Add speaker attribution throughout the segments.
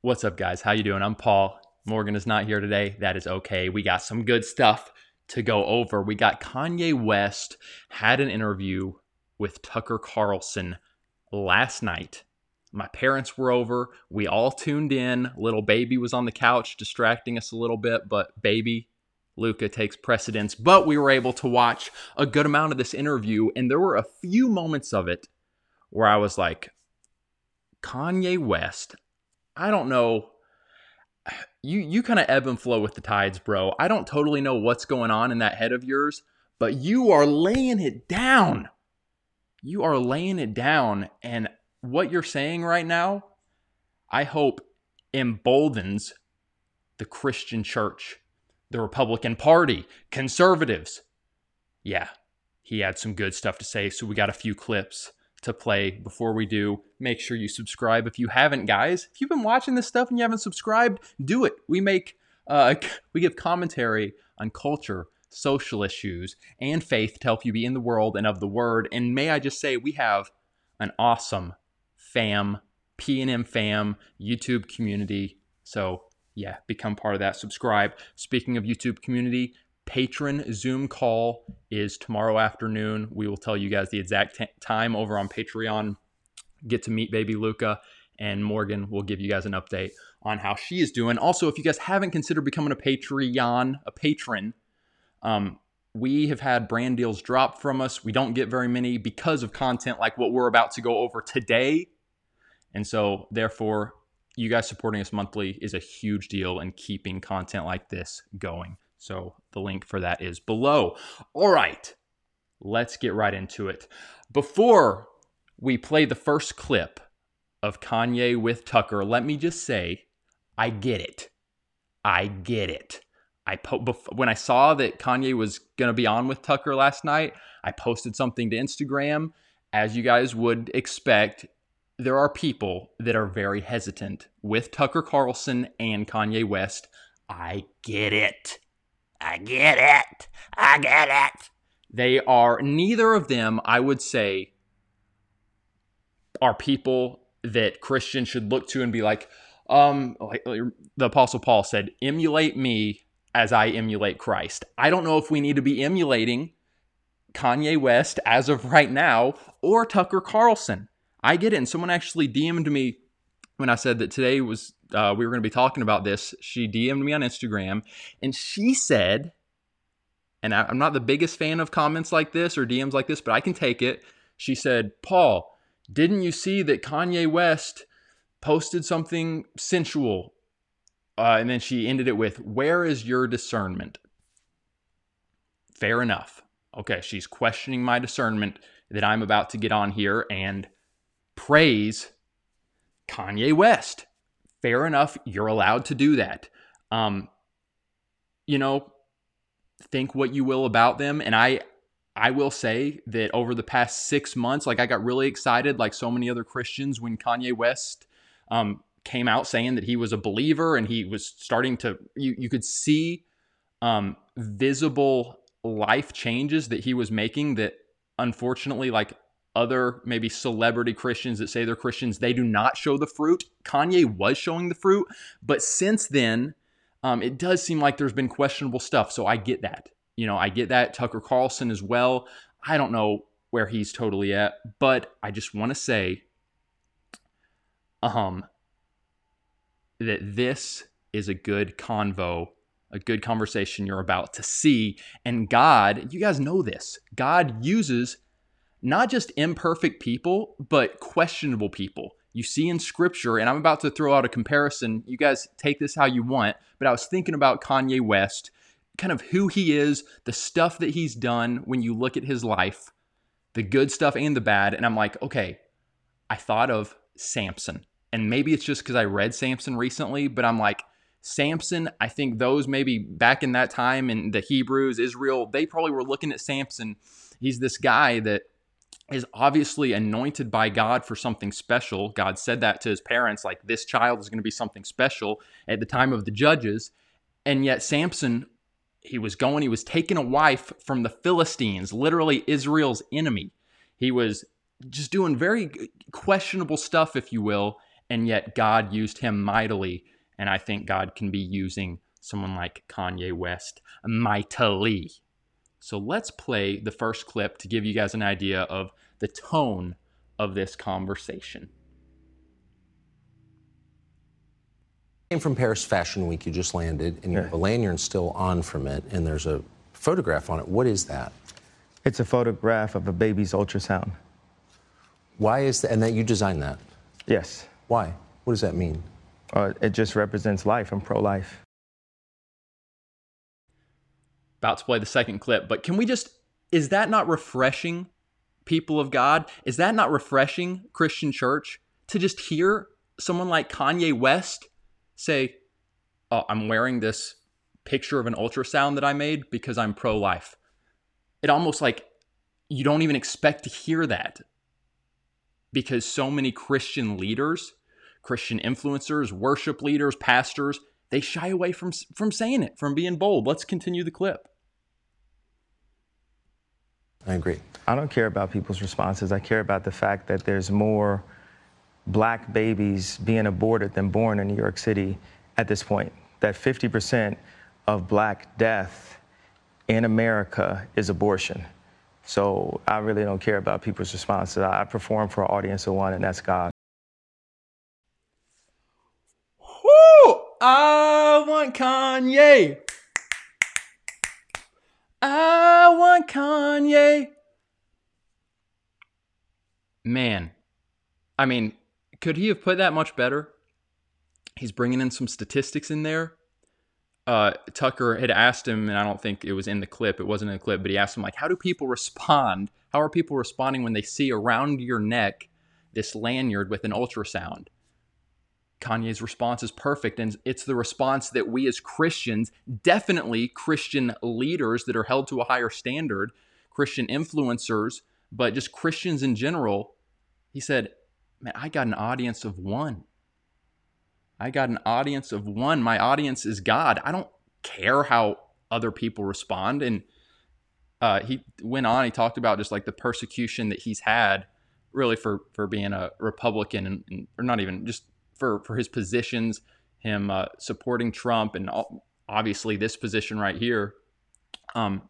Speaker 1: What's up, guys? How you doing? I'm Paul. Morgan is not here today. That is okay. We got some good stuff to go over. We got Kanye West had an interview with Tucker Carlson last night. My parents were over. We all tuned in. Little baby was on the couch distracting us a little bit, but baby Luca takes precedence. But we were able to watch a good amount of this interview, and there were a few moments of it where I was like, Kanye West, I don't know. You you kind of ebb and flow with the tides, bro. I don't totally know what's going on in that head of yours, but you are laying it down. You are laying it down and what you're saying right now, I hope emboldens the Christian church, the Republican Party, conservatives. Yeah, he had some good stuff to say, so we got a few clips to play before we do. Make sure you subscribe if you haven't, guys. If you've been watching this stuff and you haven't subscribed, do it. We make uh, we give commentary on culture, social issues, and faith to help you be in the world and of the word. And may I just say, we have an awesome fam, P&M fam, YouTube community. So yeah, become part of that. Subscribe. Speaking of YouTube community, patron Zoom call is tomorrow afternoon. We will tell you guys the exact t- time over on Patreon. Get to meet baby Luca and Morgan will give you guys an update on how she is doing. Also, if you guys haven't considered becoming a Patreon, a patron, um, we have had brand deals drop from us. We don't get very many because of content like what we're about to go over today. And so, therefore, you guys supporting us monthly is a huge deal in keeping content like this going. So the link for that is below. All right, let's get right into it. Before we play the first clip of Kanye with Tucker, let me just say, I get it. I get it. I po- bef- when I saw that Kanye was going to be on with Tucker last night, I posted something to Instagram. As you guys would expect, there are people that are very hesitant with Tucker Carlson and Kanye West. I get it. I get it. I get it. They are, neither of them, I would say, are people that Christians should look to and be like, um, like the Apostle Paul said, emulate me as I emulate Christ. I don't know if we need to be emulating Kanye West as of right now or Tucker Carlson. I get it. And someone actually DM'd me when I said that today was uh, we were going to be talking about this. She DM'd me on Instagram, and she said, and I, I'm not the biggest fan of comments like this or DMs like this, but I can take it. She said, Paul, didn't you see that Kanye West posted something sensual? Uh, and then she ended it with, Where is your discernment? Fair enough. Okay, she's questioning my discernment that I'm about to get on here and praise Kanye West. Fair enough, you're allowed to do that. Um, you know, think what you will about them, and I, I will say that over the past six months, like I got really excited, like so many other Christians, when Kanye West um, came out saying that he was a believer and he was starting to, you, you could see um, visible life changes that he was making that unfortunately, like other maybe celebrity Christians that say they're Christians, they do not show the fruit. Kanye was showing the fruit, but since then, um, it does seem like there's been questionable stuff. So I get that. You know, I get that. Tucker Carlson as well. I don't know where he's totally at, but I just want to say, um, that this is a good convo, a good conversation you're about to see. And God, you guys know this, God uses not just imperfect people, but questionable people. You see in scripture, and I'm about to throw out a comparison. You guys take this how you want, but I was thinking about Kanye West, kind of who he is, the stuff that he's done when you look at his life, the good stuff and the bad. And I'm like, okay, I thought of Samson. And maybe it's just because I read Samson recently, but I'm like, Samson, I think those maybe back in that time in the Hebrews, Israel, they probably were looking at Samson. He's this guy that is obviously anointed by God for something special. God said that to his parents, like, this child is going to be something special at the time of the judges. And yet, Samson, he was going, he was taking a wife from the Philistines, literally Israel's enemy. He was just doing very questionable stuff, if you will. And yet God used him mightily. And I think God can be using someone like Kanye West mightily. So let's play the first clip to give you guys an idea of the tone of this conversation.
Speaker 2: Came from Paris Fashion Week. You just landed, and you have a lanyard still on from it, and there's a photograph on it. What is that?
Speaker 3: It's a photograph of a baby's ultrasound.
Speaker 2: Why is that? And that you designed that?
Speaker 3: Yes.
Speaker 2: Why? What does that mean?
Speaker 3: Uh, it just represents life. I'm pro life.
Speaker 1: About to play the second clip, but can we just, is that not refreshing, people of God? Is that not refreshing, Christian church, to just hear someone like Kanye West say, oh, I'm wearing this picture of an ultrasound that I made because I'm pro life? It almost like you don't even expect to hear that because so many Christian leaders, Christian influencers, worship leaders, pastors, they shy away from from saying it, from being bold. Let's continue the clip.
Speaker 2: I agree.
Speaker 3: I don't care about people's responses. I care about the fact that there's more black babies being aborted than born in New York City at this point. That 50% of black death in America is abortion. So I really don't care about people's responses. I perform for an audience of one, and that's God.
Speaker 1: I want Kanye. I want Kanye. Man, I mean, could he have put that much better? He's bringing in some statistics in there. Uh, Tucker had asked him, and I don't think it was in the clip. It wasn't in the clip, but he asked him like, "How do people respond? How are people responding when they see around your neck this lanyard with an ultrasound?" Kanye's response is perfect. And it's the response that we as Christians, definitely Christian leaders that are held to a higher standard, Christian influencers, but just Christians in general, he said, Man, I got an audience of one. I got an audience of one. My audience is God. I don't care how other people respond. And uh, he went on, he talked about just like the persecution that he's had really for, for being a Republican and, and or not even just for for his positions, him uh, supporting Trump, and obviously this position right here. Um,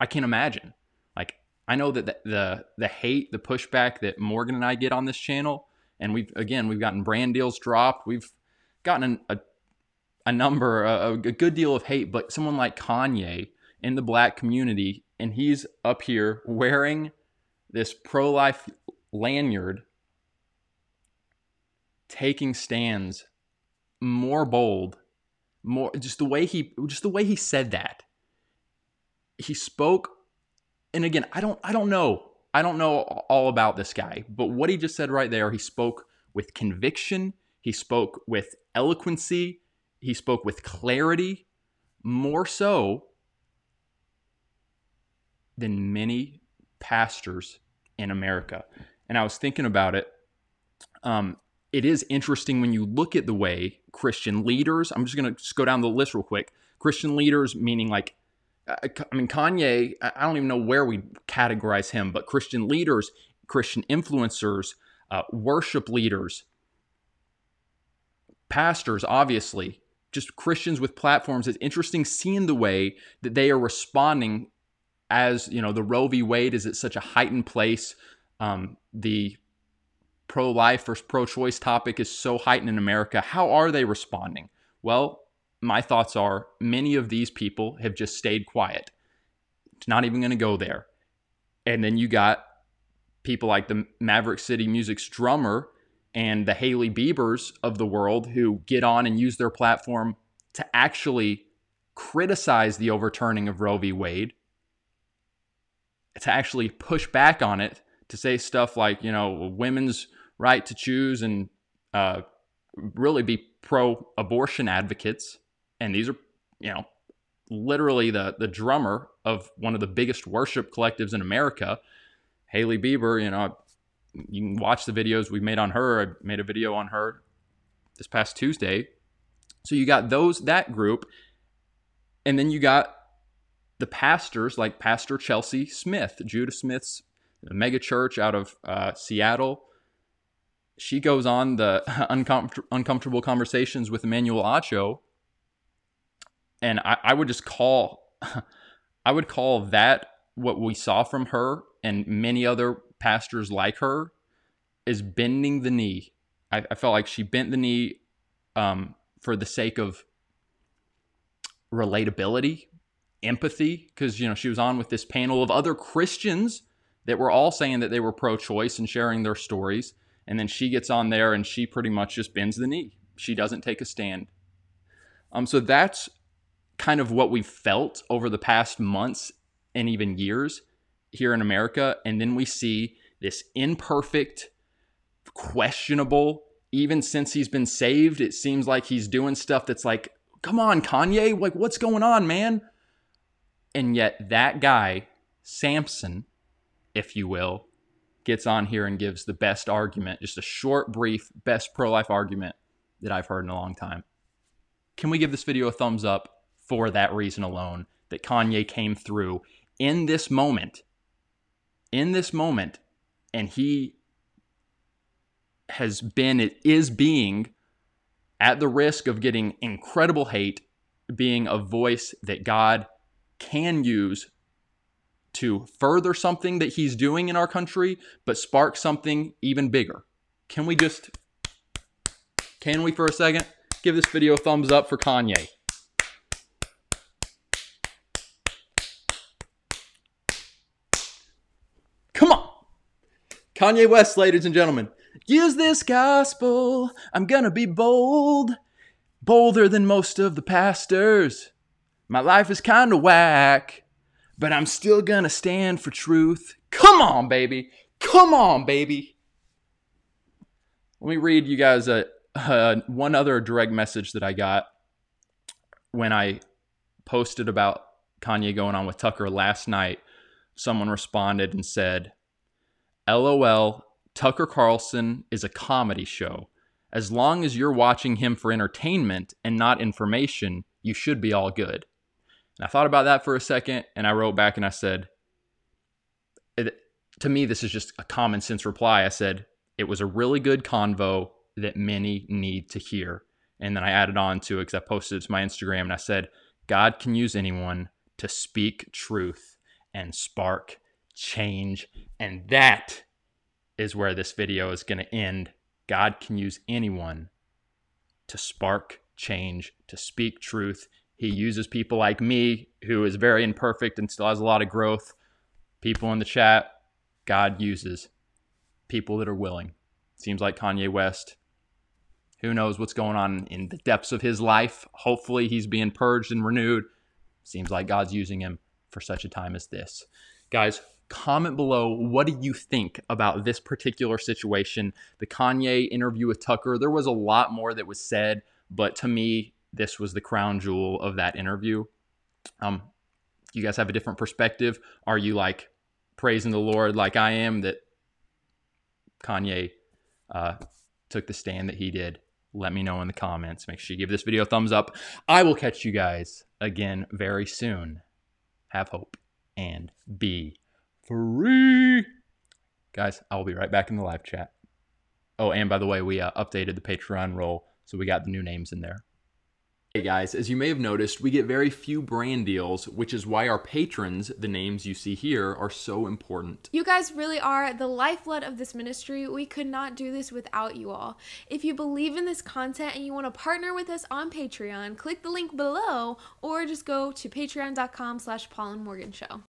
Speaker 1: I can't imagine. Like I know that the, the the hate, the pushback that Morgan and I get on this channel, and we've again we've gotten brand deals dropped. We've gotten an, a a number, a, a good deal of hate, but someone like Kanye in the black community, and he's up here wearing this pro life lanyard taking stands more bold, more just the way he just the way he said that. He spoke and again, I don't I don't know. I don't know all about this guy, but what he just said right there, he spoke with conviction, he spoke with eloquency, he spoke with clarity, more so than many pastors in America. And I was thinking about it. Um, it is interesting when you look at the way Christian leaders, I'm just going to go down the list real quick. Christian leaders, meaning like, I mean, Kanye, I don't even know where we categorize him, but Christian leaders, Christian influencers, uh, worship leaders, pastors, obviously, just Christians with platforms. It's interesting seeing the way that they are responding as, you know, the Roe v. Wade is at such a heightened place. Um, the pro life versus pro choice topic is so heightened in America. How are they responding? Well, my thoughts are many of these people have just stayed quiet. It's not even going to go there. And then you got people like the Maverick City Music's drummer and the Hailey Biebers of the world who get on and use their platform to actually criticize the overturning of Roe v. Wade, to actually push back on it, to say stuff like, you know, women's right to choose and uh, really be pro abortion advocates. And these are, you know, literally the, the drummer of one of the biggest worship collectives in America, Hailey Bieber. You know, you can watch the videos we've made on her. I made a video on her this past Tuesday. So you got those, that group. And then you got the pastors like Pastor Chelsea Smith, Judah Smith's mega church out of uh, Seattle she goes on the uncom- uncomfortable conversations with Emmanuel Acho, and I, I would just call, I would call that what we saw from her and many other pastors like her is bending the knee. I, I felt like she bent the knee um, for the sake of relatability, empathy, because you know she was on with this panel of other Christians that were all saying that they were pro-choice and sharing their stories, and then she gets on there and she pretty much just bends the knee. She doesn't take a stand. Um, so that's kind of what we felt over the past months and even years here in America, and then we see this imperfect, questionable. Even since he's been saved, it seems like he's doing stuff that's like come on, Kanye, like what's going on, man? And yet that guy, Samson, if you will, gets on here and gives the best argument, just a short, brief, best pro life argument that I've heard in a long time. Can we give this video a thumbs up for that reason alone? That Kanye came through in this moment, in this moment, and he has been, it is being at the risk of getting incredible hate, being a voice that God can use to further something that he's doing in our country, but spark something even bigger. Can we just, can we for a second give this video a thumbs up for Kanye? Come on. Kanye West, ladies and gentlemen. Use this gospel. I'm gonna be bold, bolder than most of the pastors. My life is kinda whack, but I'm still gonna stand for truth. Come on, baby. Come on, baby. Let me read you guys a, a one other direct message that I got when I posted about Kanye going on with Tucker last night. Someone responded and said, LOL, Tucker Carlson is a comedy show. As long as you're watching him for entertainment and not information, you should be all good. And I thought about that for a second and I wrote back and I said, to me, this is just a common sense reply. I said, it was a really good convo that many need to hear. And then I added on to it because I posted it to my Instagram and I said, God can use anyone to speak truth and spark change. And that is where this video is going to end. God can use anyone to spark change, to speak truth. He uses people like me, who is very imperfect and still has a lot of growth. People in the chat, God uses people that are willing. Seems like Kanye West. Who knows what's going on in the depths of his life? Hopefully, he's being purged and renewed. Seems like God's using him for such a time as this. Guys, comment below what do you think about this particular situation the kanye interview with tucker there was a lot more that was said but to me this was the crown jewel of that interview um you guys have a different perspective are you like praising the lord like i am that kanye uh, took the stand that he did let me know in the comments make sure you give this video a thumbs up i will catch you guys again very soon have hope and be free. Guys, I will be right back in the live chat. Oh, and by the way, we uh, updated the Patreon roll, so we got the new names in there. Hey guys, as you may have noticed, we get very few brand deals, which is why our patrons, the names you see here, are so important.
Speaker 4: You guys really are the lifeblood of this ministry. We could not do this without you all. If you believe in this content and you want to partner with us on Patreon, click the link below or just go to patreon.com slash Paul and Morgan Show.